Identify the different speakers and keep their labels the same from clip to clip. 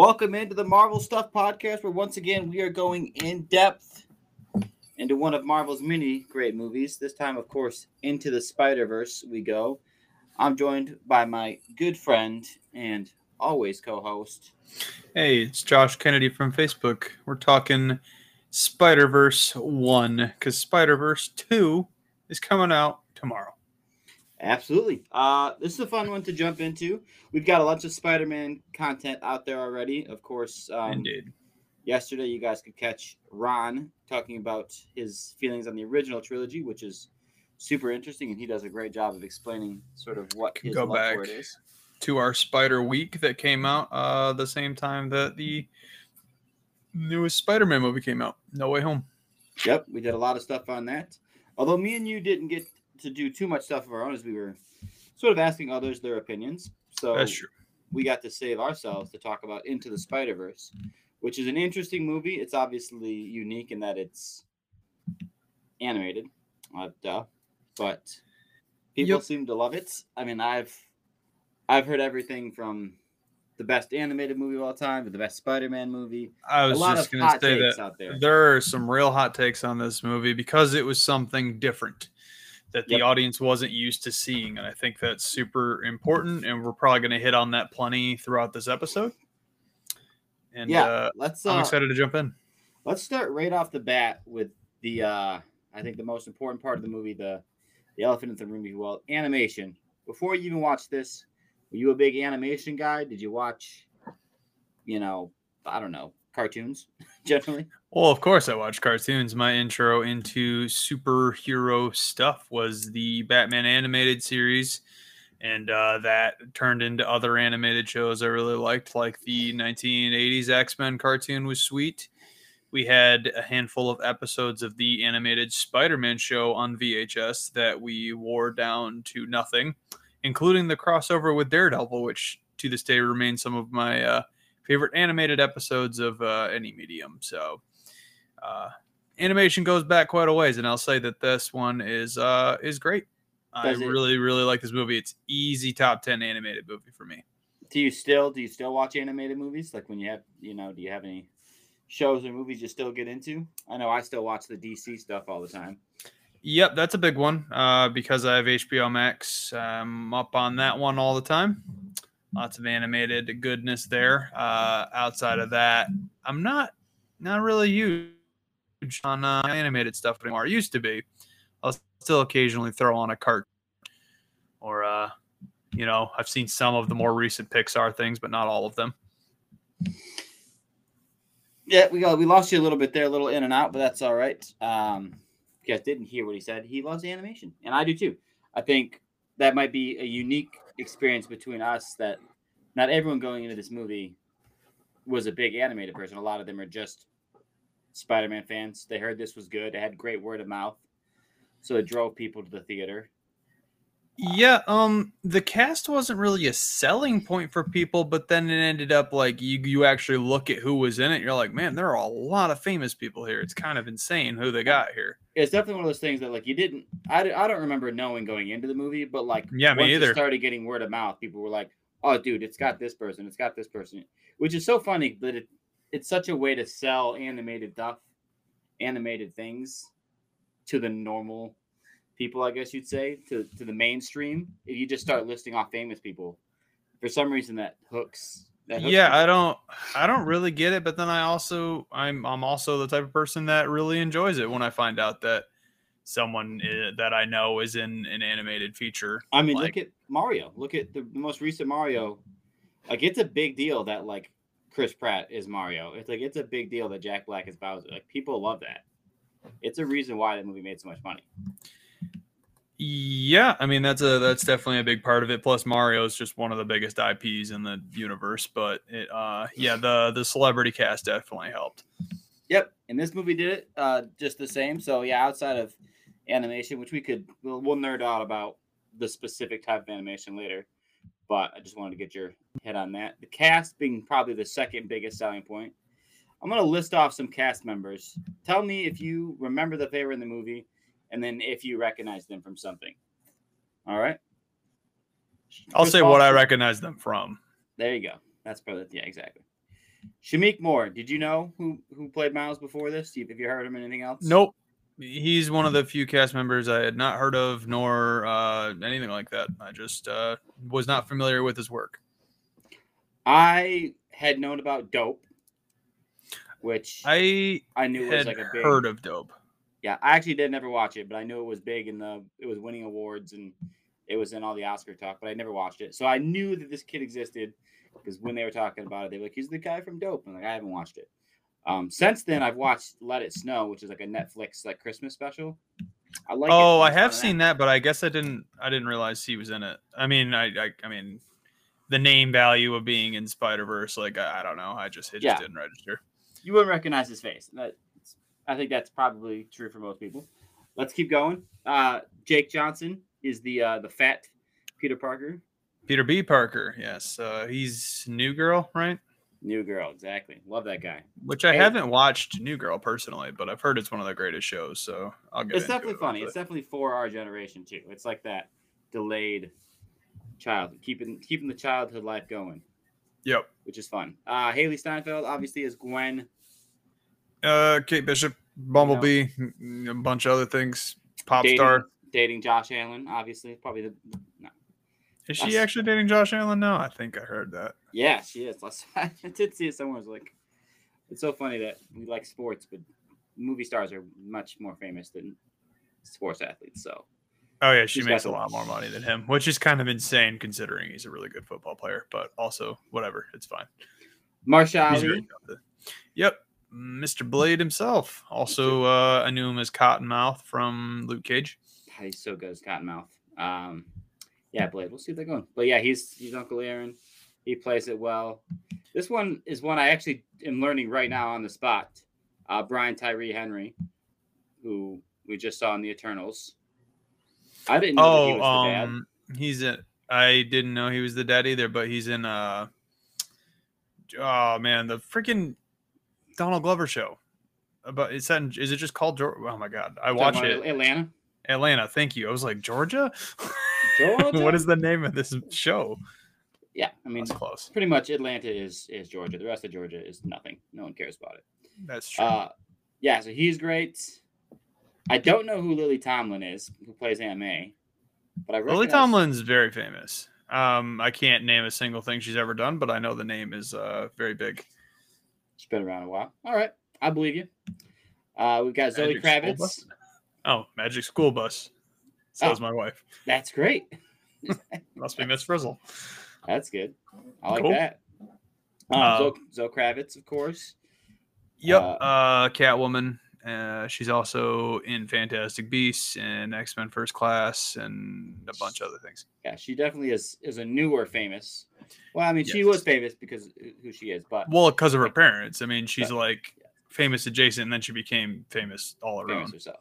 Speaker 1: Welcome into the Marvel Stuff podcast, where once again we are going in depth into one of Marvel's many great movies. This time, of course, into the Spider Verse we go. I'm joined by my good friend and always co host.
Speaker 2: Hey, it's Josh Kennedy from Facebook. We're talking Spider Verse 1 because Spider Verse 2 is coming out tomorrow.
Speaker 1: Absolutely. Uh, this is a fun one to jump into. We've got a bunch of Spider-Man content out there already. Of course, um,
Speaker 2: Indeed.
Speaker 1: yesterday you guys could catch Ron talking about his feelings on the original trilogy, which is super interesting, and he does a great job of explaining sort of what
Speaker 2: Can
Speaker 1: his
Speaker 2: go back.
Speaker 1: is.
Speaker 2: To our Spider Week that came out uh, the same time that the newest Spider Man movie came out. No Way Home.
Speaker 1: Yep, we did a lot of stuff on that. Although me and you didn't get to do too much stuff of our own, as we were sort of asking others their opinions. So
Speaker 2: That's true.
Speaker 1: we got to save ourselves to talk about Into the Spider Verse, which is an interesting movie. It's obviously unique in that it's animated, uh, duh, but people
Speaker 2: Yep.
Speaker 1: seem to love it. I mean, I've I've heard everything from the best animated movie of all time to the best Spider-Man movie.
Speaker 2: I was just going to say that
Speaker 1: there.
Speaker 2: there are some real hot takes on this movie because it was something different that the
Speaker 1: Yep.
Speaker 2: audience wasn't used to seeing. And I think that's super important. And we're probably going to hit on that plenty throughout this episode. And
Speaker 1: yeah,
Speaker 2: uh,
Speaker 1: let's
Speaker 2: I'm
Speaker 1: uh,
Speaker 2: excited to jump in.
Speaker 1: let's start right off the bat with the uh I think the most important part of the movie, the the elephant in the room, if you will, animation. Before you even watch this, were you a big animation guy? Did you watch, you know, I don't know, cartoons generally?
Speaker 2: Well, of course, I watch cartoons. My intro into superhero stuff was the Batman animated series, and uh, that turned into other animated shows I really liked, like the 1980s X Men cartoon was sweet. We had a handful of episodes of the animated Spider Man show on VHS that we wore down to nothing, including the crossover with Daredevil, which to this day remains some of my uh, favorite animated episodes of uh, any medium. So, uh, animation goes back quite a ways, and I'll say that this one is uh, is great. I
Speaker 1: it-
Speaker 2: really, really like this movie. It's easy top ten animated movie for me.
Speaker 1: Do you still do you still watch animated movies? Like when you have you know, do you have any shows or movies you still get into? I know I still watch the DC stuff all the time.
Speaker 2: Yep, that's a big one uh, because I have HBO Max. I'm up on that one all the time. Lots of animated goodness there. Uh, outside of that, I'm not not really huge on uh, animated stuff anymore. I used to be. I'll still occasionally throw on a cart, or uh, you know, I've seen some of the more recent Pixar things, but not all of them.
Speaker 1: Yeah, we got we lost you a little bit there, a little in and out, but that's all right. Um, you guys didn't hear what he said. He loves animation, and I do too. I think that might be a unique experience between us that not everyone going into this movie was a big animated person. A lot of them are just Spider-Man fans. They heard this was good. It had great word of mouth, so it drove people to the theater.
Speaker 2: Yeah, um, the cast wasn't really a selling point for people, but then it ended up like you you actually look at who was in it, you're like, man, there are a lot of famous people here. It's kind of insane who they got here.
Speaker 1: It's definitely one of those things that like you didn't. I, I don't remember knowing going into the movie, but like
Speaker 2: Yeah, me
Speaker 1: once
Speaker 2: either.
Speaker 1: It started getting word of mouth. People were like, "Oh, dude, it's got this person. It's got this person," which is so funny. But it, it's such a way to sell animated stuff, animated things, to the normal people. I guess you'd say to to the mainstream. If you just start listing off famous people, for some reason that hooks. That hooks
Speaker 2: Yeah,
Speaker 1: people.
Speaker 2: I don't I don't really get it, but then I also I'm I'm also the type of person that really enjoys it when I find out that someone uh, that I know is in an animated feature.
Speaker 1: I mean,
Speaker 2: like-
Speaker 1: look at Mario. Look at the, the most recent Mario. Like, it's a big deal that like Chris Pratt is Mario. It's like it's a big deal that Jack Black is Bowser. Like, people love that. It's a reason why that movie made so much money.
Speaker 2: Yeah, I mean that's a that's definitely a big part of it. Plus, Mario is just one of the biggest IPs in the universe. But it, uh, yeah, the the celebrity cast definitely helped.
Speaker 1: Yep, and this movie did it uh, just the same. So yeah, outside of animation, which we could we'll, we'll nerd out about the specific type of animation later. But I just wanted to get your head on that. The cast being probably the second biggest selling point. I'm gonna list off some cast members. Tell me if you remember that they were in the movie, and then if you recognize them from something. All right.
Speaker 2: I'll
Speaker 1: Chris
Speaker 2: say what I recognize them from.
Speaker 1: There you go. That's probably yeah, exactly. Shameik Moore. Did you know who who played Miles before this? Have you heard him anything else?
Speaker 2: Nope. He's one of the few cast members I had not heard of, nor uh, anything like that. I just uh, was not familiar with his work.
Speaker 1: I had known about Dope, which
Speaker 2: I
Speaker 1: I knew was like a big.
Speaker 2: heard of Dope.
Speaker 1: Yeah, I actually did never watch it, but I knew it was big and the it was winning awards and it was in all the Oscar talk, but I never watched it. So I knew that this kid existed because when they were talking about it, they were like, "He's the guy from Dope." I'm like, I haven't watched it. Um, since then, I've watched Let It Snow, which is like a Netflix like Christmas special. I like.
Speaker 2: oh, I have seen that, but I guess I didn't. I didn't realize he was in it. I mean, I, I, I mean, the name value of being in Spider Verse, like I, I, don't know. I just it
Speaker 1: Yeah.
Speaker 2: just didn't register.
Speaker 1: You wouldn't recognize his face. That, I think that's probably true for most people. Let's keep going. Uh, Jake Johnson is the uh, the fat Peter Parker.
Speaker 2: Peter B. Parker, yes, uh, he's New Girl, right?
Speaker 1: New girl, exactly. Love that guy.
Speaker 2: Which I
Speaker 1: Hey.
Speaker 2: haven't watched New Girl personally, but I've heard it's one of the greatest shows. So I'll get.
Speaker 1: It's definitely
Speaker 2: it
Speaker 1: funny. It's definitely for our generation too. It's like that delayed child, keeping keeping the childhood life going,
Speaker 2: Yep.
Speaker 1: which is fun. Uh, Hailee Steinfeld obviously is Gwen.
Speaker 2: Uh, Kate Bishop, Bumblebee, a bunch of other things. Pop
Speaker 1: dating,
Speaker 2: star.
Speaker 1: dating Josh Allen, obviously probably the no.
Speaker 2: Is she
Speaker 1: That's-
Speaker 2: actually dating Josh Allen now? I think I heard that.
Speaker 1: Yeah, she is. I did see it somewhere. It's like it's so funny that we like sports, but movie stars are much more famous than sports athletes. So
Speaker 2: Oh yeah, she makes a lot more money than him, which is kind of insane considering he's a really good football player. But also, whatever, it's fine. Mahershala
Speaker 1: Ali,
Speaker 2: talented. Yep, Mr. Blade himself. Also, uh, I knew him as Cottonmouth from Luke Cage.
Speaker 1: So good as Cottonmouth. Um, yeah, Blade. We'll see if they're going. But yeah, he's he's Uncle Aaron. He plays it well. This one is one I actually am learning right now on the spot. Uh, Brian Tyree Henry, who we just saw in the Eternals. I didn't know that he
Speaker 2: Oh,
Speaker 1: was the dad.
Speaker 2: um, he's in. I didn't know he was the dad either, but he's in. Uh, oh man, the freaking Donald Glover show. About it's in, is it just called? Geor- Oh my god, I watch it.
Speaker 1: Atlanta.
Speaker 2: Atlanta. Thank you. I was like Georgia.
Speaker 1: Georgia?
Speaker 2: what is the name of this show?
Speaker 1: Yeah, I mean,
Speaker 2: That's close.
Speaker 1: pretty much Atlanta is is Georgia. The rest of Georgia is nothing. No one cares about it.
Speaker 2: That's true.
Speaker 1: Uh, yeah, so he's great. I don't know who Lily Tomlin is, who plays Aunt May, but I
Speaker 2: Lily Tomlin's very famous. Um, I can't name a single thing she's ever done, but I know the name is uh very big.
Speaker 1: She's been around a while. All right, I believe you. Uh, we've got Zoe
Speaker 2: Magic
Speaker 1: Kravitz.
Speaker 2: Oh, Magic School Bus. So
Speaker 1: Oh.
Speaker 2: is my wife.
Speaker 1: That's great.
Speaker 2: Must be Miss Frizzle.
Speaker 1: That's good. I like
Speaker 2: Cool.
Speaker 1: that. Um,
Speaker 2: Uh,
Speaker 1: Zoe, Zoe Kravitz, of course.
Speaker 2: Yep.
Speaker 1: Uh,
Speaker 2: Uh, Catwoman. Uh, she's also in Fantastic Beasts and X Men First Class and a bunch of other things.
Speaker 1: Yeah, she definitely is is a newer famous. Well, I mean, she was famous because who she is, but
Speaker 2: Well, because of her parents. I mean, she's
Speaker 1: Right.
Speaker 2: like famous adjacent, and then she became famous all
Speaker 1: famous
Speaker 2: around.
Speaker 1: herself.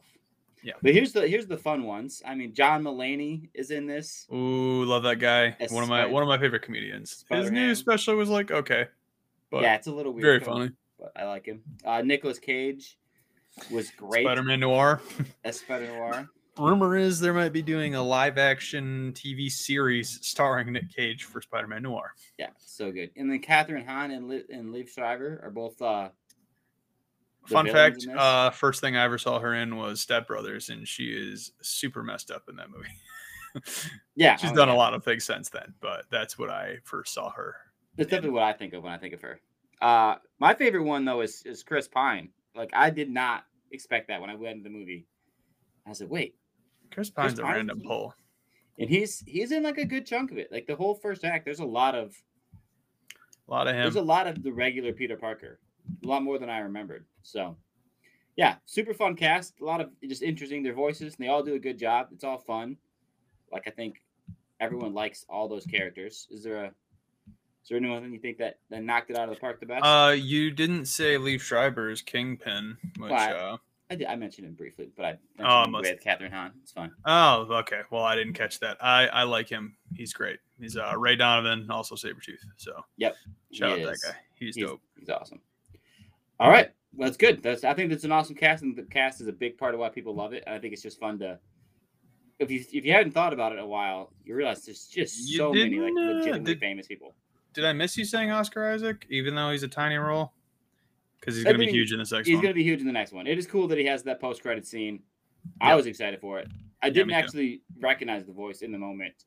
Speaker 2: Yeah.
Speaker 1: But here's the here's the fun ones. I mean, John Mulaney is in this.
Speaker 2: Ooh, love that guy. One of my one of my favorite comedians. His
Speaker 1: Spider-Man.
Speaker 2: new special was like okay, but
Speaker 1: yeah, it's a little weird.
Speaker 2: very funny.
Speaker 1: but I like him. Uh, Nicolas Cage was great
Speaker 2: Spider-Man Noir.
Speaker 1: as Spider Noir.
Speaker 2: Rumor is there might be doing a live action TV series starring Nick Cage for Spider-Man Noir.
Speaker 1: Yeah, so good. And then Kathryn Hahn and Liv, and Liev Schreiber are both. Uh,
Speaker 2: Fun fact: uh, first thing I ever saw her in was Step Brothers, and she is super messed up in that movie.
Speaker 1: yeah,
Speaker 2: She's
Speaker 1: oh,
Speaker 2: done
Speaker 1: yeah.
Speaker 2: a lot of things since then, but that's what I first saw her.
Speaker 1: That's definitely what I think of when I think of her. Uh, my favorite one though is is Chris Pine. Like I did not expect that when I went into the movie. I said, wait,
Speaker 2: Chris Pine's a
Speaker 1: Pine's
Speaker 2: random pull.
Speaker 1: and he's he's in like a good chunk of it. Like the whole first act, there's a lot of
Speaker 2: A lot of him.
Speaker 1: there's a lot of the regular Peter Parker, a lot more than I remembered. So, yeah, super fun cast. A lot of just interesting their voices, and they all do a good job. It's all fun. Like I think everyone likes all those characters. Is there a is there anyone that you think that that knocked it out of the park the best?
Speaker 2: Uh, you didn't say Liev Schreiber's Kingpin, which
Speaker 1: Well, I-
Speaker 2: uh,
Speaker 1: I, did, I mentioned him briefly, but I
Speaker 2: Oh,
Speaker 1: mentioned him
Speaker 2: must-
Speaker 1: with Kathryn Hahn. It's fine.
Speaker 2: oh, okay. Well, I didn't catch that. I I like him. He's great. He's uh Ray Donovan, also Sabretooth. So
Speaker 1: Yep.
Speaker 2: shout out
Speaker 1: is.
Speaker 2: that guy. He's,
Speaker 1: He's,
Speaker 2: dope.
Speaker 1: he's awesome. All right. Well, that's good. That's I think that's an awesome cast, and the cast is a big part of why people love it. And I think it's just fun to if you if you hadn't thought about it in a while, you realize there's just so many like
Speaker 2: uh,
Speaker 1: legitimately
Speaker 2: did-
Speaker 1: famous people.
Speaker 2: Did I miss you saying Oscar Isaac, even though he's a tiny role? Because he's going to be huge in this next
Speaker 1: He's
Speaker 2: one.
Speaker 1: going to be huge in the next one. It is cool that he has that post credit scene. I was excited for it. I didn't
Speaker 2: too.
Speaker 1: actually recognize the voice in the moment,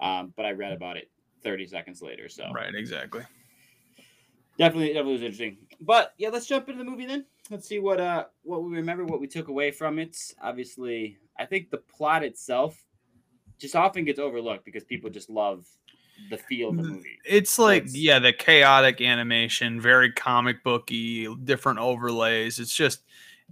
Speaker 1: um, but I read about it 30 seconds later. So
Speaker 2: Right, exactly.
Speaker 1: definitely, definitely was interesting. But yeah, let's jump into the movie then. Let's see what uh what we remember, what we took away from it. Obviously, I think the plot itself just often gets overlooked because people just love the feel of the movie.
Speaker 2: It's like
Speaker 1: It's-
Speaker 2: yeah, the chaotic animation, very comic booky, different overlays. It's just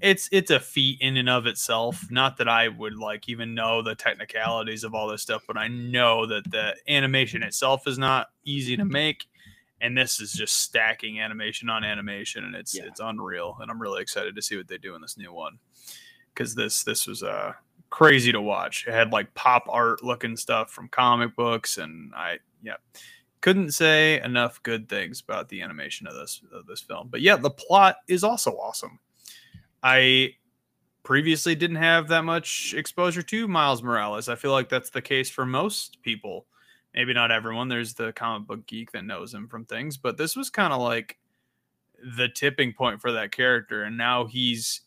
Speaker 2: it's it's a feat in and of itself. Not that I would like even know the technicalities of all this stuff, but I know that the animation itself is not easy to make. And this is just stacking animation on animation, and it's
Speaker 1: Yeah.
Speaker 2: it's unreal. And I'm really excited to see what they do in this new one because this this was uh crazy to watch. It had like pop art looking stuff from comic books, and I yeah couldn't say enough good things about the animation of this of this film. But yeah, the plot is also awesome. I previously didn't have that much exposure to Miles Morales. I feel like that's the case for most people. Maybe not everyone. There's the comic book geek that knows him from things, but this was kind of like the tipping point for that character and now he's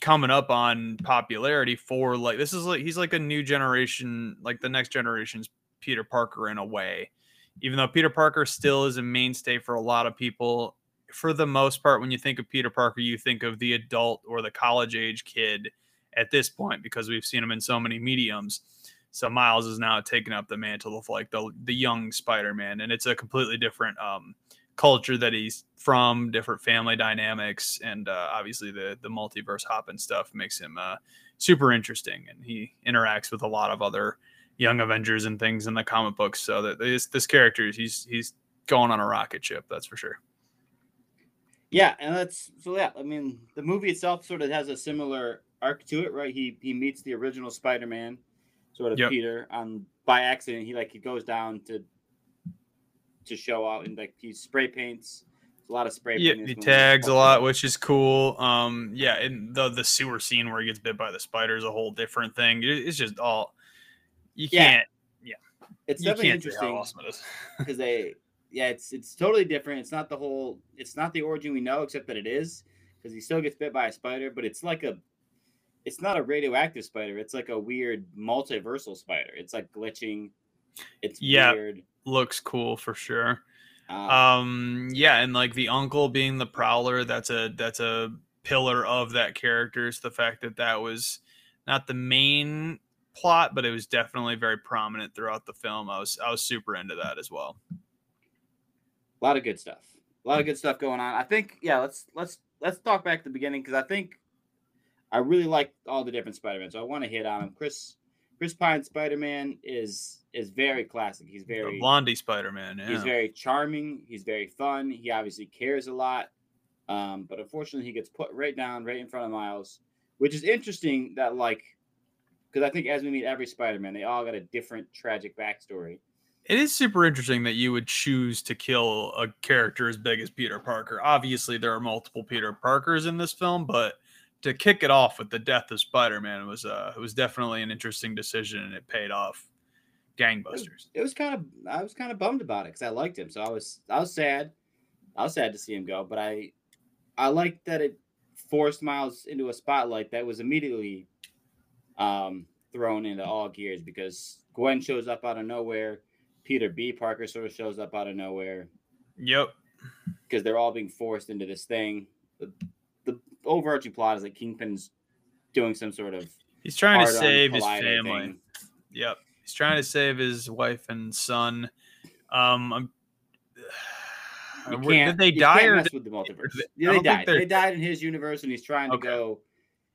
Speaker 2: coming up on popularity for like this is like he's like a new generation like the next generation's Peter Parker in a way. Even though Peter Parker still is a mainstay for a lot of people for the most part when you think of Peter Parker you think of the adult or the college age kid at this point because we've seen him in so many mediums. So Miles is now taking up the mantle of like the the young Spider-Man and it's a completely different um culture that he's from, different family dynamics, and uh, obviously the the multiverse hopping stuff makes him uh, super interesting, and he interacts with a lot of other young Avengers and things in the comic books. So that this this character, he's he's going on a rocket ship, that's for sure.
Speaker 1: Yeah, and that's so. Yeah, I mean, the movie itself sort of has a similar arc to it, right? He he meets the original Spider-Man, sort of
Speaker 2: Yep.
Speaker 1: Peter, on by accident. He like he goes down to to show out and like he spray paints. A lot of spray.
Speaker 2: Yeah, he tags a lot, which is cool. Um, yeah, and the the sewer scene where he gets bit by the spider is a whole different thing. It- It's just all you
Speaker 1: Yeah.
Speaker 2: can't Yeah,
Speaker 1: It's
Speaker 2: you
Speaker 1: definitely interesting
Speaker 2: awesome
Speaker 1: because they, yeah, it's it's totally different. It's not the whole. It's not the origin we know, except that it is because he still gets bit by a spider, but it's like a. It's not a radioactive spider. It's like a weird multiversal spider. It's like glitching. It's
Speaker 2: Yeah.
Speaker 1: weird.
Speaker 2: Looks cool for sure.
Speaker 1: Um,
Speaker 2: um yeah and like the uncle being the prowler that's a that's a pillar of that character is the fact that that was not the main plot but it was definitely very prominent throughout the film i was i was super into that as well
Speaker 1: a lot of good stuff. A lot of good stuff going on. I think yeah, let's let's let's talk back to the beginning because I think I really like all the different Spider-Man. So I want to hit on them. Chris Chris Pine's Spider-Man is is very classic. He's
Speaker 2: the
Speaker 1: very
Speaker 2: blondie spider-man yeah
Speaker 1: he's very charming. He's very fun. He obviously cares a lot. Um, but unfortunately he gets put right down right in front of Miles, which is interesting that like because I think as we meet every Spider-Man, they all got a different tragic backstory.
Speaker 2: it is super interesting that you would choose to kill a character as big as peter parker obviously there are multiple peter parkers in this film but to kick it off with the death of spider-man was uh it was definitely an interesting decision and it paid off gangbusters
Speaker 1: it was kind of I was kind of bummed about it because I liked him. So I was I was sad. I was sad to see him go, but I I liked that it forced Miles into a spotlight that was immediately um, thrown into all gears because Gwen shows up out of nowhere. Peter B. Parker sort of shows up out of nowhere
Speaker 2: yep
Speaker 1: because they're all being forced into this thing. The, the overarching plot is that Kingpin's doing some sort of
Speaker 2: He's trying to save his family.
Speaker 1: thing.
Speaker 2: Yep. He's trying to save his wife and son. Um, I'm,
Speaker 1: You
Speaker 2: were-
Speaker 1: can't,
Speaker 2: did they die or did-
Speaker 1: with the multiverse?
Speaker 2: they-
Speaker 1: Yeah, they died. They died in his universe, and he's trying to
Speaker 2: Okay.
Speaker 1: go.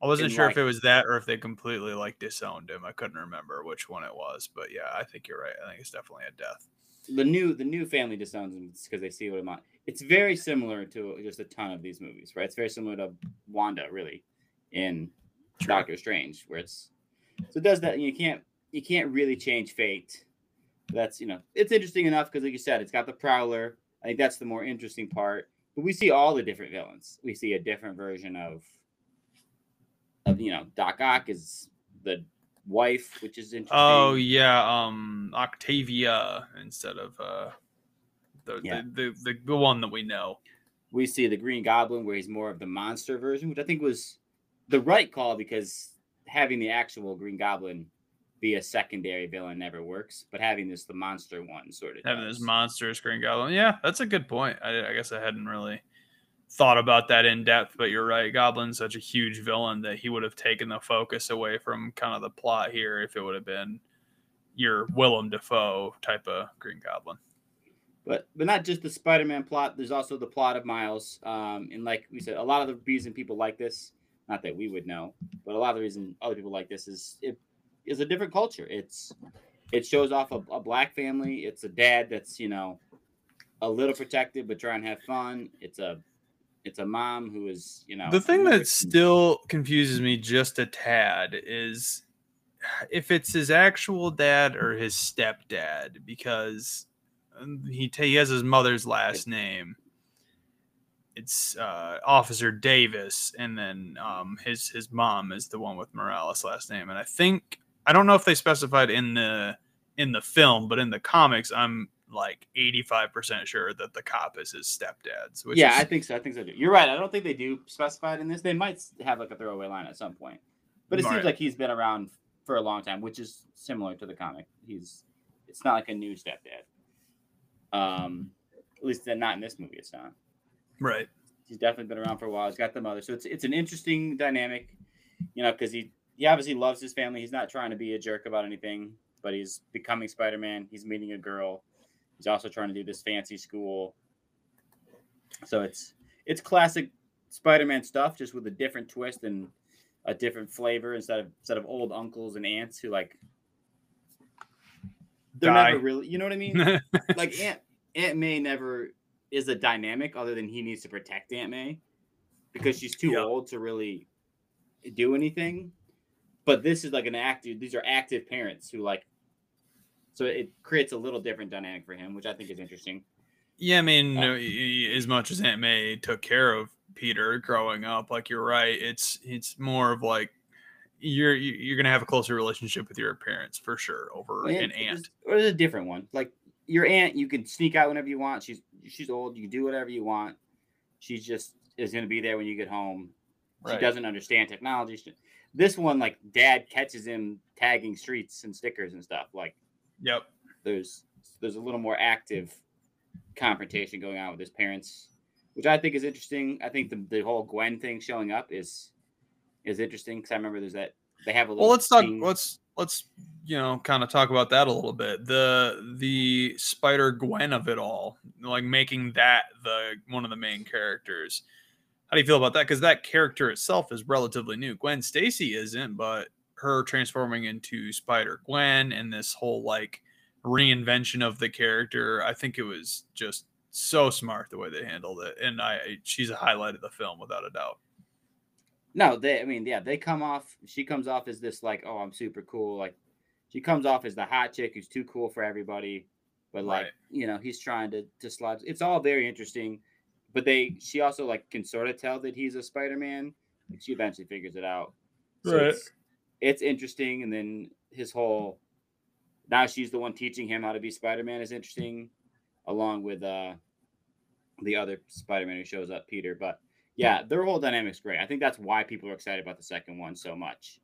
Speaker 2: I wasn't sure
Speaker 1: like-
Speaker 2: if it was that or if they completely like disowned him. I couldn't remember which one it was, but yeah, I think you're right. I think it's definitely a death.
Speaker 1: The new the new family disowns him because they see what him on. It's very similar to just a ton of these movies, right? It's very similar to Wanda, really, in
Speaker 2: True.
Speaker 1: Doctor Strange, where it's so it does that. And you can't you can't really change fate. That's you know it's interesting enough because, like you said, it's got the Prowler. I think that's the more interesting part. But we see all the different villains. We see a different version of of you know Doc Ock is the wife, which is interesting.
Speaker 2: Oh yeah, um, Octavia instead of uh, the,
Speaker 1: Yeah.
Speaker 2: the, the, the one that we know.
Speaker 1: we see the Green Goblin where he's more of the monster version, which I think was the right call because having the actual Green Goblin be a secondary villain never works, but having this the monster one sort of
Speaker 2: having
Speaker 1: does.
Speaker 2: this monstrous Green Goblin. Yeah, that's a good point. I, I guess I hadn't really thought about that in depth, but you're right. Goblin's such a huge villain that he would have taken the focus away from kind of the plot here if it would have been your Willem Dafoe type of Green Goblin.
Speaker 1: but but not just the Spider-Man plot. There's also the plot of Miles, um, and like we said, a lot of the reason people like this, not that we would know, but a lot of the reason other people like this is it is a different culture. It's it shows off a, a black family. It's a dad that's you know a little protective but trying to have fun. It's a it's a mom who is you know
Speaker 2: The thing that still confuses me just a tad is if it's his actual dad or his stepdad, because um, he ta- he has his mother's last name. It's uh, Officer Davis, and then um, his his mom is the one with Morales' last name. And I think I don't know if they specified in the in the film, but in the comics, I'm like 85% sure that the cop is his stepdad's. Which
Speaker 1: yeah,
Speaker 2: is,
Speaker 1: I think so. I think so. Too. You're right. I don't think they do specify it in this. They might have like a throwaway line at some point, but it seems like he's been around for a long time, which is similar to the comic. He's it's not like a new stepdad. Um, at least not in this movie. It's not.
Speaker 2: right.
Speaker 1: He's definitely been around for a while. He's got the mother, so it's it's an interesting dynamic, you know, because he he obviously loves his family. He's not trying to be a jerk about anything, but he's becoming Spider Man. He's meeting a girl. He's also trying to do this fancy school. So it's it's classic Spider Man stuff, just with a different twist and a different flavor instead of instead of old uncles and aunts who like they're
Speaker 2: Die.
Speaker 1: never really, you know what I mean? like Aunt Aunt May never is a dynamic other than he needs to protect Aunt May because she's too
Speaker 2: Yep.
Speaker 1: old to really do anything. But this is like an active; these are active parents who like. So it creates a little different dynamic for him, which I think is interesting.
Speaker 2: Yeah, I mean,
Speaker 1: Uh,
Speaker 2: no, y- y- as much as Aunt May took care of Peter growing up, like you're right, it's it's more of like you're you- you're gonna have a closer relationship with your parents for sure over an
Speaker 1: it
Speaker 2: aunt.
Speaker 1: was- or a different one. Like your aunt, you can sneak out whenever you want. She's she's old. You can do whatever you want. She's just is going to be there when you get home. She doesn't understand technology. She- This one, like dad catches him tagging streets and stickers and stuff. Like
Speaker 2: Yep.
Speaker 1: there's there's a little more active confrontation going on with his parents, which I think is interesting. I think the, the whole Gwen thing showing up is is interesting because I remember there's that they have a little.
Speaker 2: Well, let's talk. Let's let's you know kind of talk about that a little bit. The the Spider Gwen of it all, like making that the one of the main characters. How do you feel about that? Because that character itself is relatively new. Gwen Stacy isn't, but her transforming into Spider Gwen and this whole like reinvention of the character, I think it was just so smart the way they handled it, and I she's a highlight of the film without a doubt.
Speaker 1: No, they. I mean, yeah, they come off. She comes off as this like, oh, I'm super cool. Like, she comes off as the hot chick who's too cool for everybody. But like,
Speaker 2: Right.
Speaker 1: you know, he's trying to to slide. It's all very interesting. But they, she also like can sort of tell that he's a Spider Man. Like, she eventually figures it out. So
Speaker 2: Right.
Speaker 1: It's, it's interesting, and then his whole. Now she's the one teaching him how to be Spider Man is interesting, along with uh the other Spider Man who shows up, Peter. But yeah, their whole dynamic's great. I think that's why people are excited about the second one so much,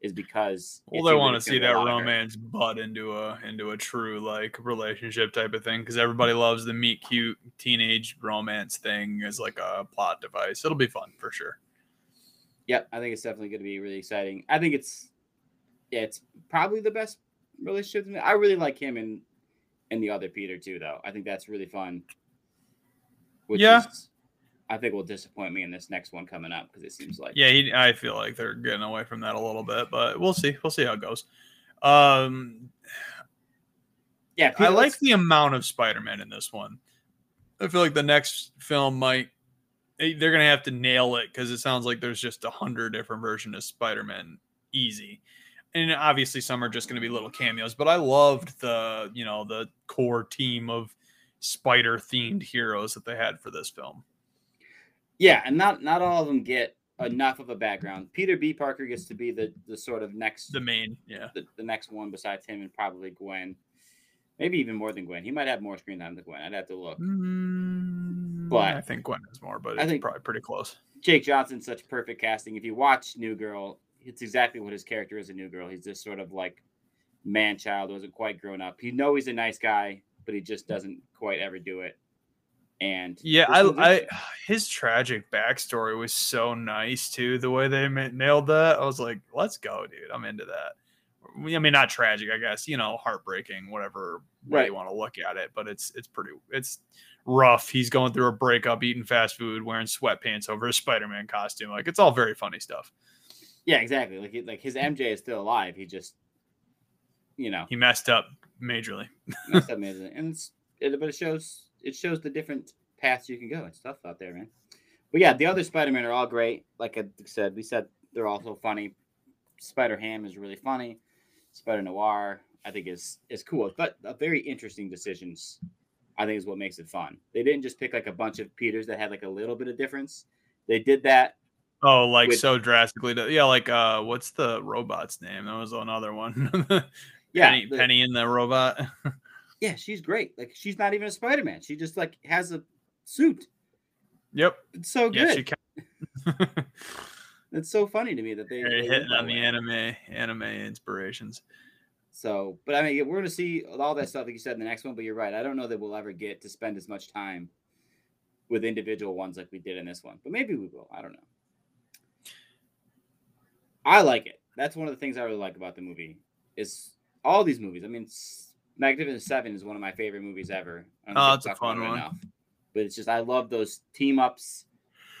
Speaker 1: is because
Speaker 2: Well, they want to see
Speaker 1: gonna be a
Speaker 2: that
Speaker 1: lot of her.
Speaker 2: romance butt into a into a true like relationship type of thing because everybody loves the meet cute teenage romance thing as like a plot device. It'll be fun for sure.
Speaker 1: Yep, I think it's definitely going to be really exciting. I think it's, yeah, it's probably the best relationship. I really like him and and the other Peter too, though. I think that's really fun. Which
Speaker 2: Yeah.
Speaker 1: is, I think will disappoint me in this next one coming up because it seems like
Speaker 2: Yeah, he, I feel like they're getting away from that a little bit, but we'll see. We'll see how it goes. Um,
Speaker 1: yeah.
Speaker 2: I like the amount of Spider-Man in this one. I feel like the next film might they're gonna have to nail it because it sounds like there's just a hundred different versions of Spider-Man easy. And obviously some are just gonna be little cameos, but I loved the you know the core team of spider themed heroes that they had for this film.
Speaker 1: Yeah, and not not all of them get enough of a background. Peter B. Parker gets to be the the sort of next
Speaker 2: The main, yeah.
Speaker 1: the, the next one besides him and probably Gwen. Maybe even more than Gwen. He might have more screen time than Gwen. I'd have to look.
Speaker 2: Mm,
Speaker 1: But-
Speaker 2: I think Gwen has more, but
Speaker 1: I
Speaker 2: it's
Speaker 1: think-
Speaker 2: probably pretty close.
Speaker 1: Jake Johnson's such perfect casting. If you watch New Girl, it's exactly what his character is in New Girl. He's this sort of like man child who hasn't quite grown up. You know he's a nice guy, but he just doesn't quite ever do it. And
Speaker 2: Yeah, I, I his tragic backstory was so nice too. The way they nailed that, I was like, "Let's go, dude! I'm into that." I mean, not tragic, I guess. You know, heartbreaking, whatever way
Speaker 1: Right.
Speaker 2: you want to look at it. But it's it's pretty it's rough. He's going through a breakup, eating fast food, wearing sweatpants over his Spider-Man costume. Like it's all very funny stuff.
Speaker 1: yeah, exactly. Like like his MJ is still alive. He just you know
Speaker 2: He messed up majorly.
Speaker 1: messed up amazing. And it's it, but it shows it shows the different paths you can go and stuff out there, man. But yeah, the other Spider-Man are all great. Like I said, we said they're also funny. Spider Ham is really funny. Spider Noir, I think, is is cool. But uh, very interesting decisions. I think is what makes it fun. They didn't just pick like a bunch of Peters that had like a little bit of difference. They did that.
Speaker 2: Oh, like
Speaker 1: With-
Speaker 2: so drastically. Yeah, like uh, what's the robot's name? That was another one.
Speaker 1: Yeah,
Speaker 2: Penny,
Speaker 1: the-
Speaker 2: Penny and the robot.
Speaker 1: yeah, she's great. Like she's not even a Spider Man. She just like has a suit.
Speaker 2: yep.
Speaker 1: It's so
Speaker 2: Yeah,
Speaker 1: good.
Speaker 2: she can.
Speaker 1: it's so funny to me that they,
Speaker 2: They're hitting on the anime anime inspirations.
Speaker 1: So, but I mean, we're gonna see all that mm. stuff like you said in the next one. But you're right. I don't know that we'll ever get to spend as much time with individual ones like we did in this one. But maybe we will. I don't know. I like it. That's one of the things I really like about the movie. Is all these movies. I mean, Magnificent Seven is one of my favorite movies ever.
Speaker 2: Oh, it's a
Speaker 1: I've talked about
Speaker 2: fun one.
Speaker 1: enough. But it's just I love those team ups.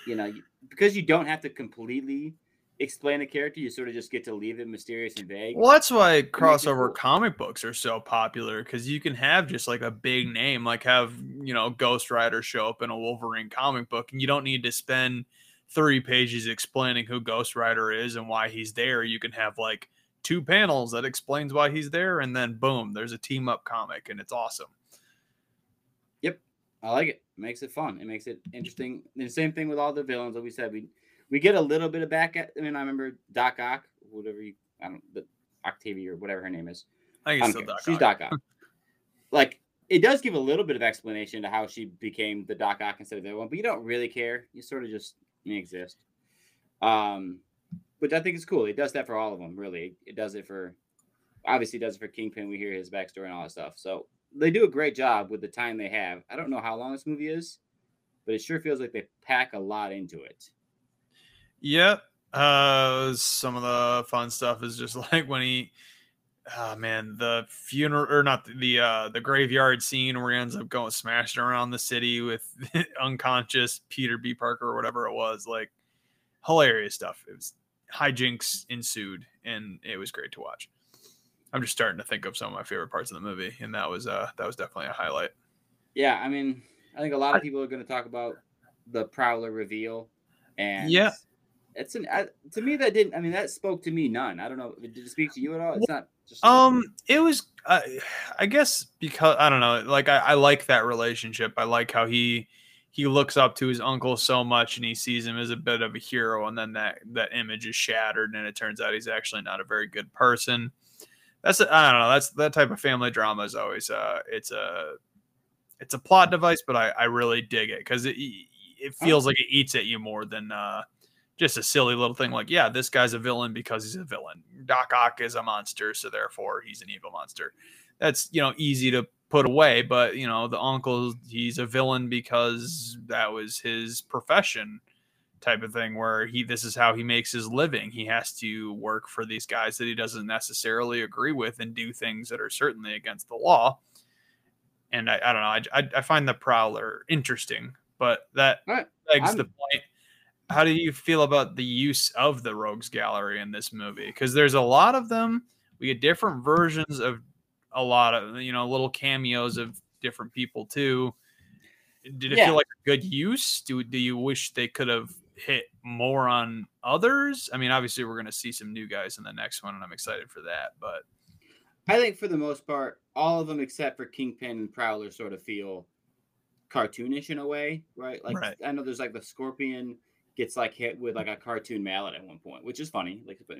Speaker 1: You know, because you don't have to completely explain a character. You sort of just get to leave it mysterious and vague.
Speaker 2: Well, that's why crossover
Speaker 1: cool.
Speaker 2: comic books are so popular because you can have just like a big name, like have you know Ghost Rider show up in a Wolverine comic book, and you don't need to spend three pages explaining who Ghost Rider is and why he's there. You can have like two panels that explains why he's there, and then boom, there's a team up comic, and it's awesome.
Speaker 1: Yep, I like it. Makes it fun. It makes it interesting. And the same thing with all the villains. Like we said, we we get a little bit of back at. I mean, I remember Doc Ock, whatever you, I don't, the Octavia or whatever her name is.
Speaker 2: I
Speaker 1: I
Speaker 2: think it's
Speaker 1: don't
Speaker 2: still
Speaker 1: care.
Speaker 2: Doc
Speaker 1: She's. Doc Ock. like it does give a little bit of explanation to how she became the Doc Ock instead of the other one, but you don't really care. You sort of just exist. Um, which I think is cool. It does that for all of them. Really, it does it for. Obviously, it does it for Kingpin. We hear his backstory and all that stuff. So they do a great job with the time they have. I don't know how long this movie is, but it sure feels like they pack a lot into it.
Speaker 2: Yep. Uh, some of the fun stuff is just like when he, oh man, the funeral or not the- the uh the graveyard scene where he ends up going smashing around the city with unconscious Peter B. Parker or whatever it was. Like hilarious stuff. It was hijinks ensued, and it was great to watch. I'm just starting to think of some of my favorite parts of the movie, and that was uh that was definitely a highlight.
Speaker 1: Yeah, I mean, I think a lot of people are going to talk about the Prowler reveal, and
Speaker 2: Yeah.
Speaker 1: It's an I, to me that didn't. I mean, that spoke to me none. I don't know. Did it speak to you at all? It's not just
Speaker 2: Um, it was, uh, I guess, because I don't know. Like, I, I like that relationship. I like how he he looks up to his uncle so much, and he sees him as a bit of a hero, and then that that image is shattered, and it turns out he's actually not a very good person. That's I don't know. That's that type of family drama is always uh, it's a it's a plot device, but I I really dig it because it it feels like it eats at you more than uh just a silly little thing like, yeah, this guy's a villain because he's a villain. Doc Ock is a monster, so therefore he's an evil monster. That's you know easy to put away, but you know the uncle he's a villain because that was his profession type of thing where he this is how he makes his living. He has to work for these guys that he doesn't necessarily agree with and do things that are certainly against the law. And I, I don't know. I, I, I find the Prowler interesting, but that begs the point how do you feel about the use of the rogues gallery in this movie because there's a lot of them we get different versions of a lot of you know little cameos of different people too did it
Speaker 1: Yeah.
Speaker 2: feel like a good use do, do you wish they could have hit more on others i mean obviously we're going to see some new guys in the next one and i'm excited for that but
Speaker 1: I think for the most part, all of them except for Kingpin and Prowler sort of feel cartoonish in a way, right? Like
Speaker 2: Right.
Speaker 1: I know there's like the Scorpion gets like hit with like a cartoon mallet at one point, which is funny. Like, but,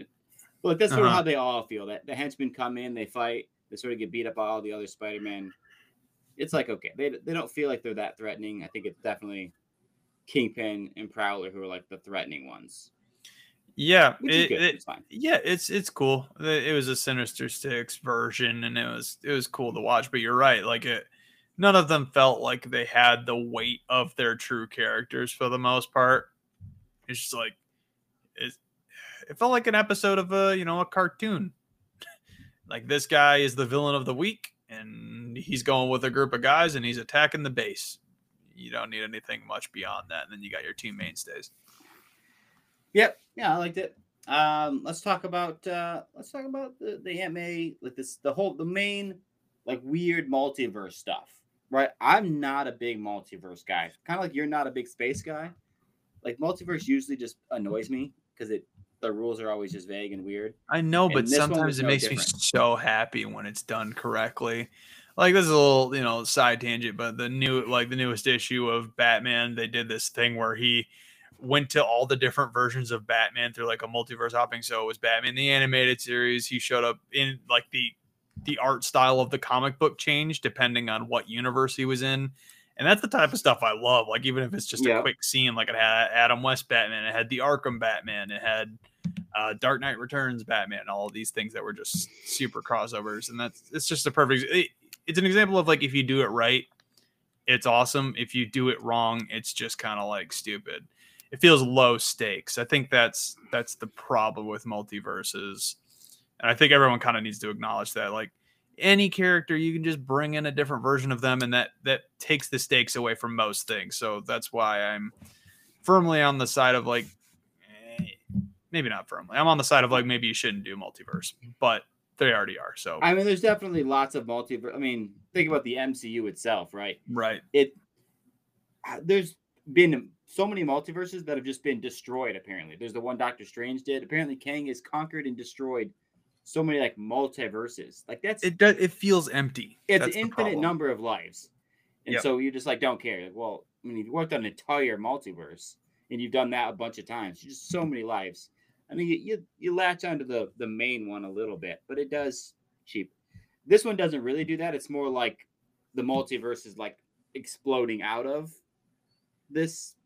Speaker 1: but like, that's sort of
Speaker 2: Uh-huh.
Speaker 1: how they all feel. That the henchmen come in, they fight, They sort of get beat up by all the other Spider-Man. It's like okay, they they don't feel like they're that threatening. I think it's definitely Kingpin and Prowler who are like the threatening ones.
Speaker 2: Yeah, it, it-
Speaker 1: it's
Speaker 2: yeah, it's it's cool. It it was a Sinister Six version, and it was it was cool to watch. But you're right, like it, none of them felt like they had the weight of their true characters for the most part. It's just like it, it felt like an episode of a you know a cartoon. like this guy is the villain of the week, and he's going with a group of guys, and he's attacking the base. You don't need anything much beyond that. And then you got your two mainstays.
Speaker 1: Yep. Yeah, I liked it. Um, let's talk about uh let's talk about the, the May, like this the whole the main like weird multiverse stuff. Right. I'm not a big multiverse guy. Kind of like you're not a big space guy. Like multiverse usually just annoys me because it the rules are always just vague and weird.
Speaker 2: I know,
Speaker 1: And
Speaker 2: but
Speaker 1: this one was
Speaker 2: sometimes it
Speaker 1: no
Speaker 2: makes me so happy when it's done correctly. Like this is a little, you know, side tangent, but the new like the newest issue of Batman, they did this thing where he went to all the different versions of Batman through like a multiverse hopping. So it was Batman the animated series. He showed up in like the the art style of the comic book changed depending on what universe he was in. And that's the type of stuff I love. Like even if it's just
Speaker 1: Yeah.
Speaker 2: a quick scene, like it had Adam West Batman, it had the Arkham Batman, it had uh, Dark Knight Returns Batman, all these things that were just super crossovers, and that's it's just a perfect. It, it's an example of like if you do it right, it's awesome. If you do it wrong, it's just kind of like stupid. It feels low stakes. I think that's that's the problem with multiverses, and I think everyone kind of needs to acknowledge that. Like any character, you can just bring in a different version of them, and that that takes the stakes away from most things. So that's why I'm firmly on the side of like eh, maybe not firmly. I'm on the side of like maybe you shouldn't do multiverse, but they already are. So
Speaker 1: I mean, there's definitely lots of multiverse. I mean, think about the MCU itself, right?
Speaker 2: right,
Speaker 1: It uh, there's been so many multiverses that have just been destroyed. Apparently, there's the one Doctor Strange did. Apparently, Kang is conquered and destroyed so many like multiverses. Like that's
Speaker 2: it does. It feels empty.
Speaker 1: it's
Speaker 2: That's
Speaker 1: an infinite number of lives, and
Speaker 2: Yep.
Speaker 1: so you just like don't care. Like, well, I mean, you've worked on an entire multiverse, and you've done that a bunch of times. Just so many lives. I mean, you you, you latch onto the the main one a little bit, but it does cheap. This one doesn't really do that. It's more like the multiverse is like exploding out of this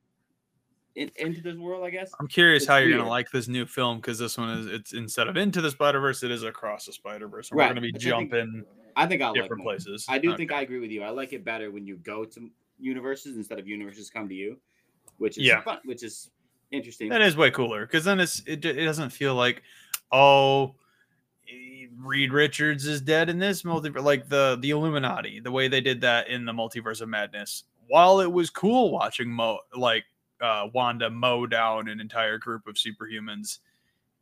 Speaker 1: in, into this world. I guess.
Speaker 2: I'm curious
Speaker 1: It's
Speaker 2: how you're
Speaker 1: weird.
Speaker 2: gonna like this new film because this one is it's instead of into the Spider Verse, it is across the Spider Verse,
Speaker 1: Right,
Speaker 2: we're gonna be
Speaker 1: which I think
Speaker 2: jumping
Speaker 1: I think like
Speaker 2: different
Speaker 1: more.
Speaker 2: places.
Speaker 1: I do
Speaker 2: Okay.
Speaker 1: think I agree with you. I like it better when you go to universes instead of universes come to you, which is
Speaker 2: Yeah.
Speaker 1: fun, which is interesting.
Speaker 2: that is way cooler because then it's it, it doesn't feel like oh eh, Reed Richards is dead in this multiverse like the the Illuminati the way they did that in the multiverse of madness while it was cool watching Mo like uh, Wanda mow down an entire group of superhumans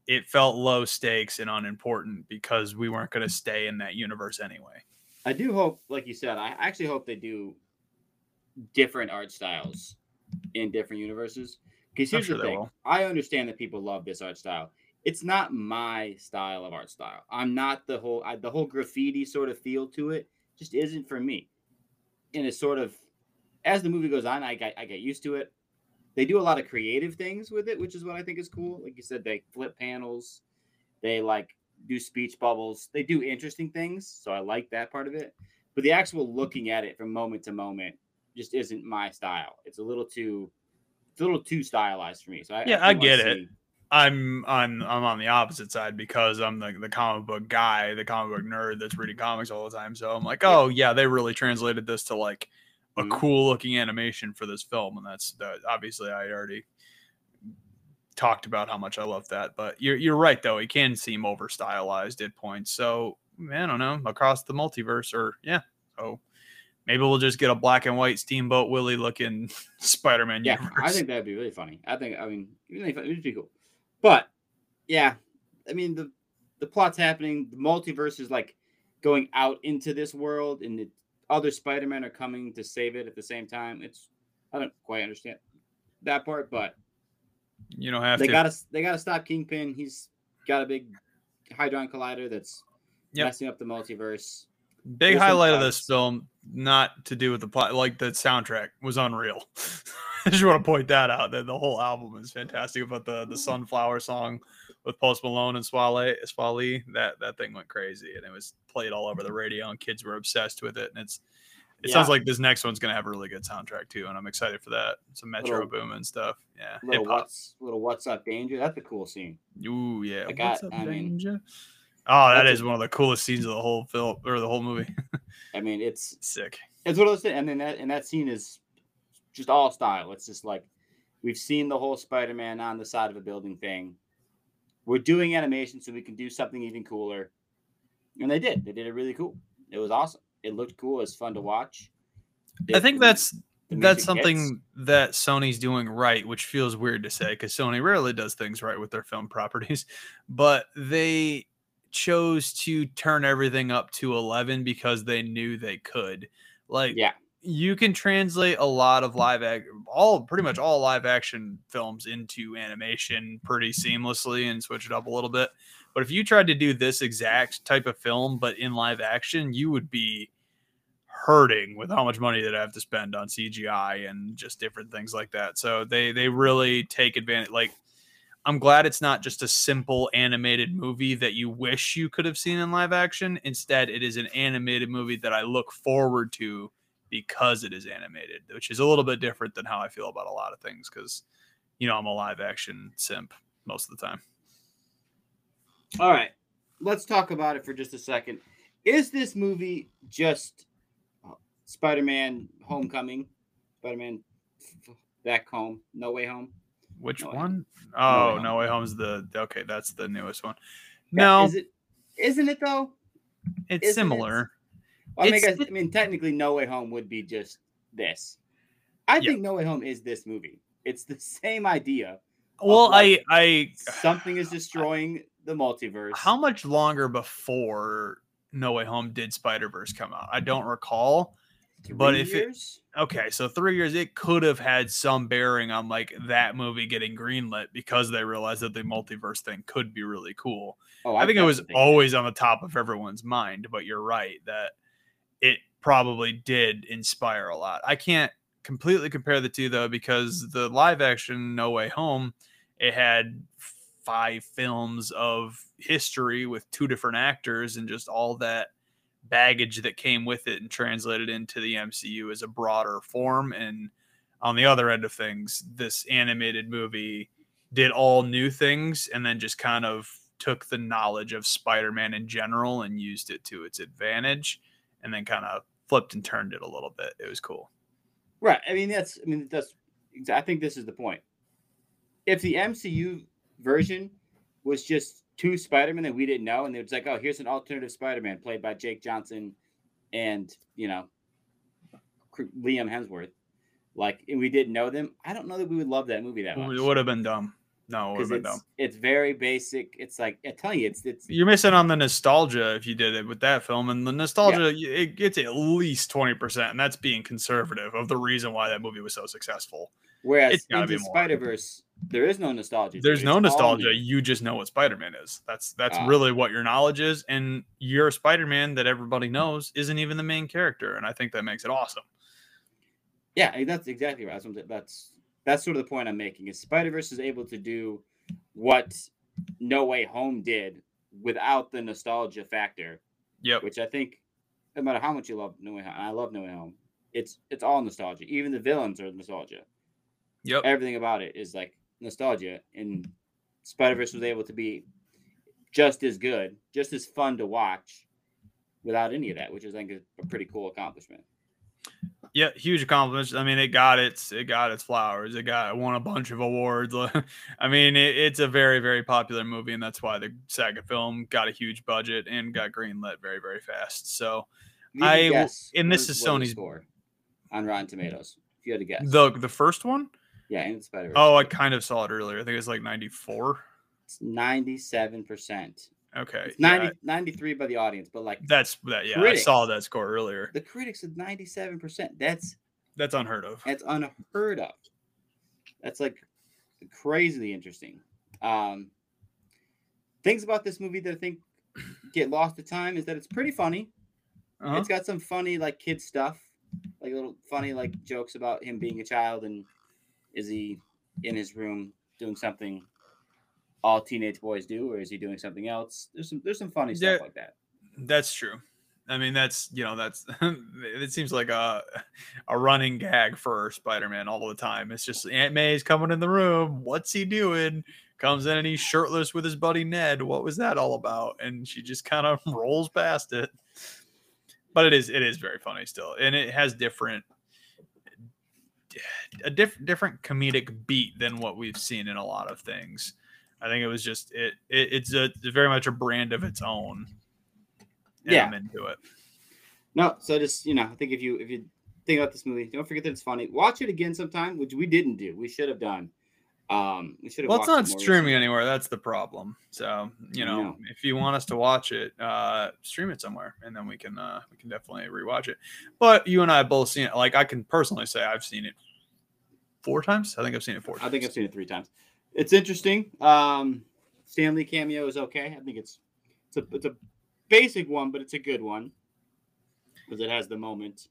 Speaker 2: it felt low stakes and unimportant because we weren't going to stay in that universe anyway
Speaker 1: I do hope, like you said, I actually hope they do different art styles in different universes. Because here's
Speaker 2: sure
Speaker 1: the thing. I understand that people love this art style. It's not my style of art style. I'm not the whole I, the whole graffiti sort of feel to it. Just isn't for me. And it's sort of as the movie goes on, I get I get used to it. They do a lot of creative things with it, which is what I think is cool. Like you said, they flip panels, they like do speech bubbles, they do interesting things. So I like that part of it. But the actual looking at it from moment to moment just isn't my style. It's a little too it's a little too stylized for me. So I,
Speaker 2: Yeah,
Speaker 1: do
Speaker 2: I get it.
Speaker 1: see-
Speaker 2: I'm I'm I'm on the opposite side because I'm the, the comic book guy, the comic book nerd that's reading comics all the time. So I'm like, oh yeah, they really translated this to like a
Speaker 1: Mhm.
Speaker 2: cool looking animation for this film, and that's that, obviously I already talked about how much I love that. But you're you're right though, it can seem over stylized at points. So I don't know across the multiverse or yeah, so maybe we'll just get a black and white Steamboat Willie looking Spider-Man
Speaker 1: Yeah,
Speaker 2: universe.
Speaker 1: I think that'd be really funny. I think I mean really fun- it'd be cool. But yeah, I mean the the plot's happening. The multiverse is like going out into this world, and the other Spider-Men are coming to save it at the same time. It's I don't quite understand that part, but
Speaker 2: you don't have
Speaker 1: they
Speaker 2: to.
Speaker 1: gotta they gotta stop Kingpin. He's got a big hadron collider that's
Speaker 2: Yep.
Speaker 1: messing up the multiverse.
Speaker 2: Big
Speaker 1: There's
Speaker 2: highlight of this film, not to do with the plot, like the soundtrack was unreal. I just want to point that out. That the whole album is fantastic. But the the mm. sunflower song with Post Malone and Swae, Swae, that that thing went crazy and it was played all over the radio and kids were obsessed with it. And it's it sounds like this next one's gonna have a really good soundtrack too, and I'm excited for that. Some Metro
Speaker 1: Little-
Speaker 2: Boom and stuff. Yeah,
Speaker 1: Little what's little what's up danger. That's a cool scene.
Speaker 2: Ooh, yeah.
Speaker 1: Like,
Speaker 2: What's
Speaker 1: I-
Speaker 2: up,
Speaker 1: I mean,
Speaker 2: danger? Oh,
Speaker 1: that's a-
Speaker 2: one of the coolest scenes of the whole film or the whole movie.
Speaker 1: I mean, it's
Speaker 2: Sick.
Speaker 1: it's one of those things. And then that and that scene is just all style. It's just like we've seen the whole Spider-Man on the side of a building thing. We're doing animation so we can do something even cooler. And they did. They did it really cool. It was awesome. It looked cool. It was fun to watch.
Speaker 2: I think that's that's something that Sony's doing right, which feels weird to say because Sony rarely does things right with their film properties. But they chose to turn everything up to 11 because they knew they could. Like,
Speaker 1: Yeah.
Speaker 2: You can translate a lot of mm. live act, all pretty much mm. all live action films into animation pretty seamlessly and switch it up a little bit. But if you tried to do this exact type of film, but in live action, you would be hurting with how much money that I have to spend on CGI and just different things like that. So they they really take advantage. Like I'm glad it's not just a simple animated movie that you wish you could have seen in live action. Instead, it is an animated movie that I look forward to because it is animated, which is a little bit different than how I feel about a lot of things. Because you know I'm a live action simp most of the time.
Speaker 1: All right, let's talk about it for just a second. Is this movie just uh, Spider-Man: Homecoming, Spider-Man Back Home, No Way Home?
Speaker 2: Which
Speaker 1: No Way
Speaker 2: one?
Speaker 1: Home.
Speaker 2: Oh,
Speaker 1: Way
Speaker 2: No Way Home's the okay. That's the newest one.
Speaker 1: Yeah,
Speaker 2: No,
Speaker 1: is it? Isn't it though?
Speaker 2: it's
Speaker 1: isn't it? Well, I, mean, I, guess, I mean, technically, No Way Home would be just this. I
Speaker 2: Yeah.
Speaker 1: think No Way Home is this movie. It's the same idea.
Speaker 2: Well, I
Speaker 1: like,
Speaker 2: I
Speaker 1: Something is destroying the multiverse.
Speaker 2: how much longer before No Way Home did Spider Verse come out? I don't recall. but
Speaker 1: Three
Speaker 2: if it-
Speaker 1: years?
Speaker 2: Okay, so three years it could have had some bearing on like that movie getting greenlit because they realized that the multiverse thing could be really cool.
Speaker 1: oh,
Speaker 2: I think it was always on the top of everyone's mind, but you're right that it probably did inspire a lot. I can't completely compare the two though because the live action No Way Home it had five films of history with two different actors and just all that baggage that came with it and translated into the MCU as a broader form and on the other end of things this animated movie did all new things and then just kind of took the knowledge of Spider-Man in general and used it to its advantage and then kind of flipped and turned it a little bit. It was cool.
Speaker 1: Right. I mean, that's. I mean, that's. I think this is the point. If the MCU version was just two Spider-Man that we didn't know, and it was like, oh, here's an alternative Spider-Man played by Jake Johnson, and you know, Liam Hemsworth, like, and we didn't know them. I don't know that we would love that movie that much
Speaker 2: It would have been dumb. No, it would
Speaker 1: because it's
Speaker 2: dumb.
Speaker 1: it's very basic. It's like I tell you, it's it's
Speaker 2: You're missing on the nostalgia if you did it with that film, and the nostalgia y- it gets at least twenty percent, and that's being conservative of the reason why that movie was so successful.
Speaker 1: whereas into. Spider Verse, there is no nostalgia.
Speaker 2: There's no nostalgia. You just know what Spider-Man is. That's that's
Speaker 1: Ah.
Speaker 2: really what your knowledge is, and your Spider-Man that everybody knows isn't even the main character, and I think that makes it awesome.
Speaker 1: Yeah, that's exactly right. That's that's sort of the point I'm making. Is Spider Verse is able to do what No Way Home did without the nostalgia factor,
Speaker 2: Yep.
Speaker 1: which I think, no matter how much you love No Way Home, I love No Way Home, it's it's all nostalgia. Even the villains are nostalgia.
Speaker 2: Yep.
Speaker 1: Everything about it is like nostalgia, and Spider Verse was able to be just as good, just as fun to watch, without any of that, which I think is a pretty cool accomplishment.
Speaker 2: Yeah, huge accomplishment. I mean, it got its it got its flowers. It got it won a bunch of awards. I mean, it, it's a very very popular movie, and that's why the saga film got a huge budget and got greenlit very very fast. So
Speaker 1: I you had to
Speaker 2: I w-
Speaker 1: guess,
Speaker 2: and this is
Speaker 1: what would it
Speaker 2: Sony's-
Speaker 1: score on Rotten Tomatoes. If you had to guess,
Speaker 2: the the first one,
Speaker 1: yeah, and Spider.
Speaker 2: oh, I kind of saw it earlier. I think it's like ninety four.
Speaker 1: it's ninety-seven percent.
Speaker 2: Okay,
Speaker 1: It's
Speaker 2: yeah,
Speaker 1: 93 by the audience, but like
Speaker 2: that's that. Yeah,
Speaker 1: Critics.
Speaker 2: I saw that score earlier.
Speaker 1: the critics of ninety-seven percent. That's
Speaker 2: That's unheard of.
Speaker 1: that's unheard of. That's like crazily interesting. Um, things about this movie that I think get lost to time is that it's pretty funny.
Speaker 2: Uh-huh.
Speaker 1: It's got some funny like kid stuff, like little funny like jokes about him being a child and is he in his room doing something all teenage boys do, or is he doing something else? There's some there's some funny
Speaker 2: Yeah.
Speaker 1: stuff like that.
Speaker 2: That's true. I mean, that's you know, that's it seems like a a running gag for Spider-Man all the time. It's just Aunt May's coming in the room. What's he doing? Comes in and he's shirtless with his buddy Ned. What was that all about? And she just kind of rolls past it. But it is it is very funny still, and it has different a diff, different comedic beat than what we've seen in a lot of things. I think it was just it, it it's a it's very much a brand of its own.
Speaker 1: Yeah.
Speaker 2: I'm into it.
Speaker 1: No, so just you know, I think if you if you think about this movie, don't forget that it's funny. Watch it again sometime, which we didn't do. We should have done. Um, we should have.
Speaker 2: Well, it's not
Speaker 1: it
Speaker 2: streaming
Speaker 1: recently.
Speaker 2: anywhere. That's the problem. So you know, if you want us to watch it, uh, stream it somewhere, and then we can uh, we can definitely rewatch it. But you and I have both seen it. Like I can personally say I've seen it four times. I think I've seen it four.
Speaker 1: I think I've seen it three times. It's interesting. Um, Stan Lee cameo is okay. I think it's it's a it's a basic one, but it's a good one because it has the moment.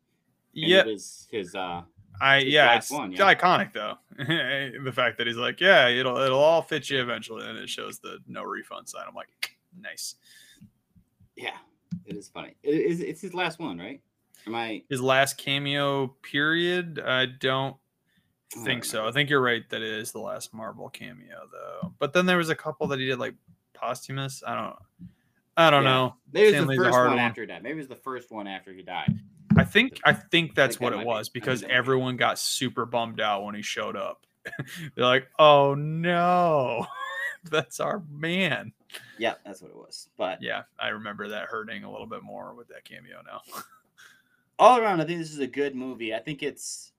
Speaker 1: it is his. Uh,
Speaker 2: I
Speaker 1: his
Speaker 2: yeah, it's,
Speaker 1: one,
Speaker 2: it's
Speaker 1: yeah.
Speaker 2: iconic though. the fact that he's like, yeah, it'll it'll all fit you eventually, and it shows the no refund sign. I'm like, nice.
Speaker 1: yeah, it is funny. It is it's his last one, right? Am I?
Speaker 2: His last cameo period, I don't think so. I think you're right that it is the last Marvel cameo though. But then there was a couple that he did like posthumous. I don't I don't
Speaker 1: Yeah.
Speaker 2: know.
Speaker 1: Maybe it was
Speaker 2: Stan Lee's
Speaker 1: the first one,
Speaker 2: one.
Speaker 1: after he died. Maybe it was the first one after he died.
Speaker 2: I think I think that's
Speaker 1: that
Speaker 2: what
Speaker 1: might
Speaker 2: it was
Speaker 1: I think
Speaker 2: because
Speaker 1: that be.
Speaker 2: everyone got super bummed out when he showed up. They're like, "Oh no. that's our man."
Speaker 1: Yeah, that's what it was. But
Speaker 2: Yeah, I remember that hurting a little bit more with that cameo now.
Speaker 1: all around, I think this is a good movie. I think it's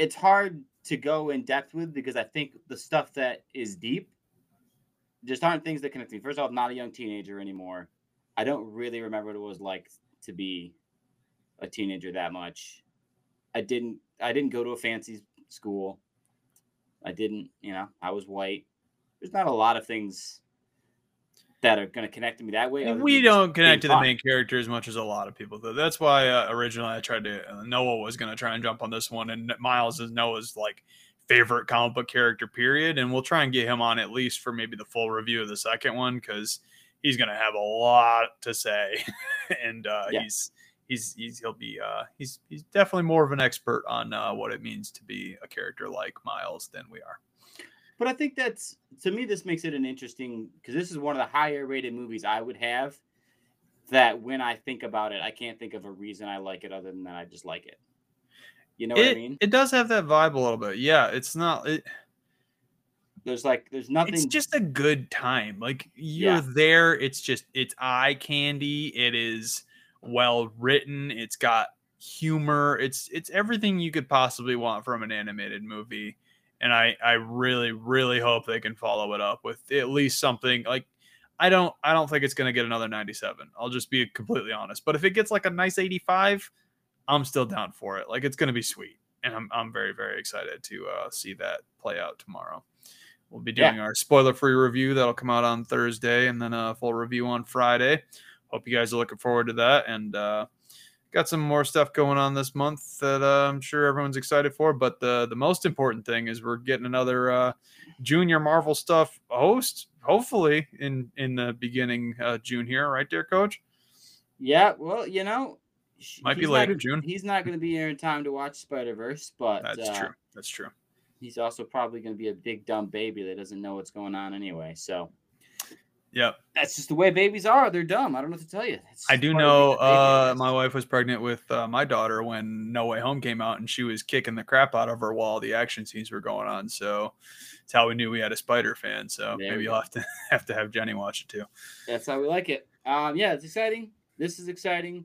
Speaker 1: it's hard to go in depth with because I think the stuff that is deep just aren't things that connect me. First off, I'm not a young teenager anymore. I don't really remember what it was like to be a teenager that much. I didn't I didn't go to a fancy school. I didn't, you know, I was white. There's not a lot of things that are going to connect to me that way.
Speaker 2: we don't connect to the main character as much as a lot of people do. That's why uh, originally I tried to uh, Noah was going to try and jump on this one, and Miles is Noah's like favorite comic book character. Period, and we'll try and get him on at least for maybe the full review of the second one because he's going to have a lot to say, and uh,
Speaker 1: Yeah.
Speaker 2: he's. He's, he's he'll be uh he's he's definitely more of an expert on uh, what it means to be a character like Miles than we are.
Speaker 1: But I think that's to me this makes it an interesting because this is one of the higher rated movies I would have. That when I think about it, I can't think of a reason I like it other than that I just like it. You know what I mean?
Speaker 2: it does have that vibe a little bit. Yeah, it's not. It,
Speaker 1: There's like there's nothing.
Speaker 2: it's just a good time. Like you're
Speaker 1: Yeah.
Speaker 2: there. It's just it's eye candy. It is well written. It's got humor. It's it's everything you could possibly want from an animated movie. And I I really really hope they can follow it up with at least something like I don't I don't think it's gonna get another 97. I'll just be completely honest. But if it gets like a nice 85, I'm still down for it. Like it's gonna be sweet. And I'm I'm very, very excited to uh, see that play out tomorrow. We'll be
Speaker 1: Yeah.
Speaker 2: doing our spoiler free review that'll come out on Thursday and then a full review on Friday. Hope you guys are looking forward to that. And uh, got some more stuff going on this month that uh, I'm sure everyone's excited for. But the the most important thing is we're getting another uh, junior Marvel stuff host, hopefully in in the beginning uh, June here, right there, Coach?
Speaker 1: yeah, well, you know,
Speaker 2: Might be
Speaker 1: he's not
Speaker 2: later, June.
Speaker 1: He's not going to be here in time to watch Spider Verse, but
Speaker 2: That's
Speaker 1: uh,
Speaker 2: true. That's true.
Speaker 1: He's also probably going to be a big dumb baby that doesn't know what's going on anyway. So
Speaker 2: Yep.
Speaker 1: that's just the way babies are. They're dumb. I don't know what to tell you. It's
Speaker 2: I do know
Speaker 1: being a baby, I
Speaker 2: uh, my wife was pregnant with uh, my daughter when No Way Home came out, and she was kicking the crap out of her while the action scenes were going on. So it's how we knew we had a Spider fan. So
Speaker 1: There
Speaker 2: maybe you'll have to have to have Jenny watch it too.
Speaker 1: That's how we like it. Um, yeah, it's exciting. This is exciting.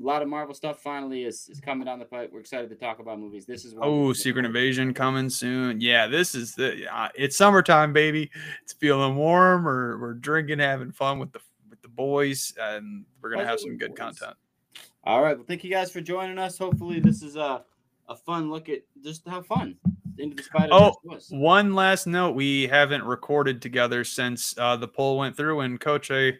Speaker 1: A lot of Marvel stuff finally is, is coming down the pipe. We're excited to talk about movies. This is
Speaker 2: Oh, Secret. Invasion coming soon. Yeah, this is the uh, it's summertime, baby. It's feeling warm. We're we're drinking, having fun with the with the boys, and we're gonna have some good content.
Speaker 1: All right. Well, thank you guys for joining us. Hopefully, this is a a fun look at just how fun into the Spider
Speaker 2: Oh. One last note: we haven't recorded together since uh, the poll went through, and Coach, I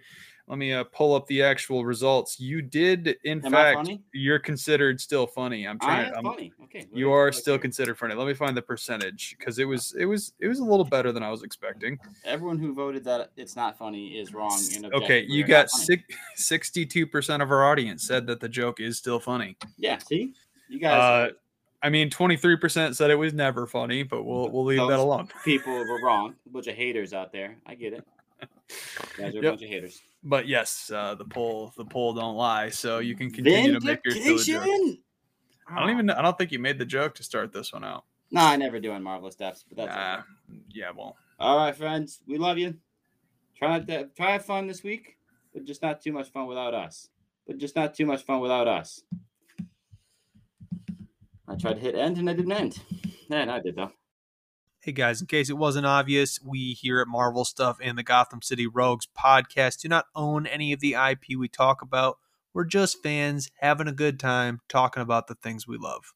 Speaker 2: let me uh, pull up the actual results. You did, in
Speaker 1: Am
Speaker 2: fact, you're considered still funny. I'm trying. I'm,
Speaker 1: funny. Okay.
Speaker 2: you are still considered funny. Let me find the percentage because it was it was it was a little better than I was expecting.
Speaker 1: Everyone who voted that it's not funny is wrong.
Speaker 2: Okay, you got
Speaker 1: not
Speaker 2: six, 62% of our audience said that the joke is still funny.
Speaker 1: Yeah. See, you guys.
Speaker 2: Uh, I mean, 23% said it was never funny, but we'll we'll leave that alone.
Speaker 1: people were wrong. A bunch of haters out there. I get it. You guys are a bunch of haters.
Speaker 2: But yes, uh, the poll the poll don't lie, so you can continue to make your silly joke. I don't even. I don't think you made the joke to start this one out.
Speaker 1: No, I never do on Marvelous Depths, but that's
Speaker 2: Nah,
Speaker 1: okay.
Speaker 2: yeah, well,
Speaker 1: all right, friends. We love you. Try not to try have fun this week, but just not too much fun without us. But just not too much fun without us. I tried to hit end and I didn't end. Yeah, no, I did though.
Speaker 3: Hey guys, in case it wasn't obvious, we here at Marvel Stuff and the Gotham City Rogues podcast do not own any of the IP we talk about. We're just fans having a good time talking about the things we love.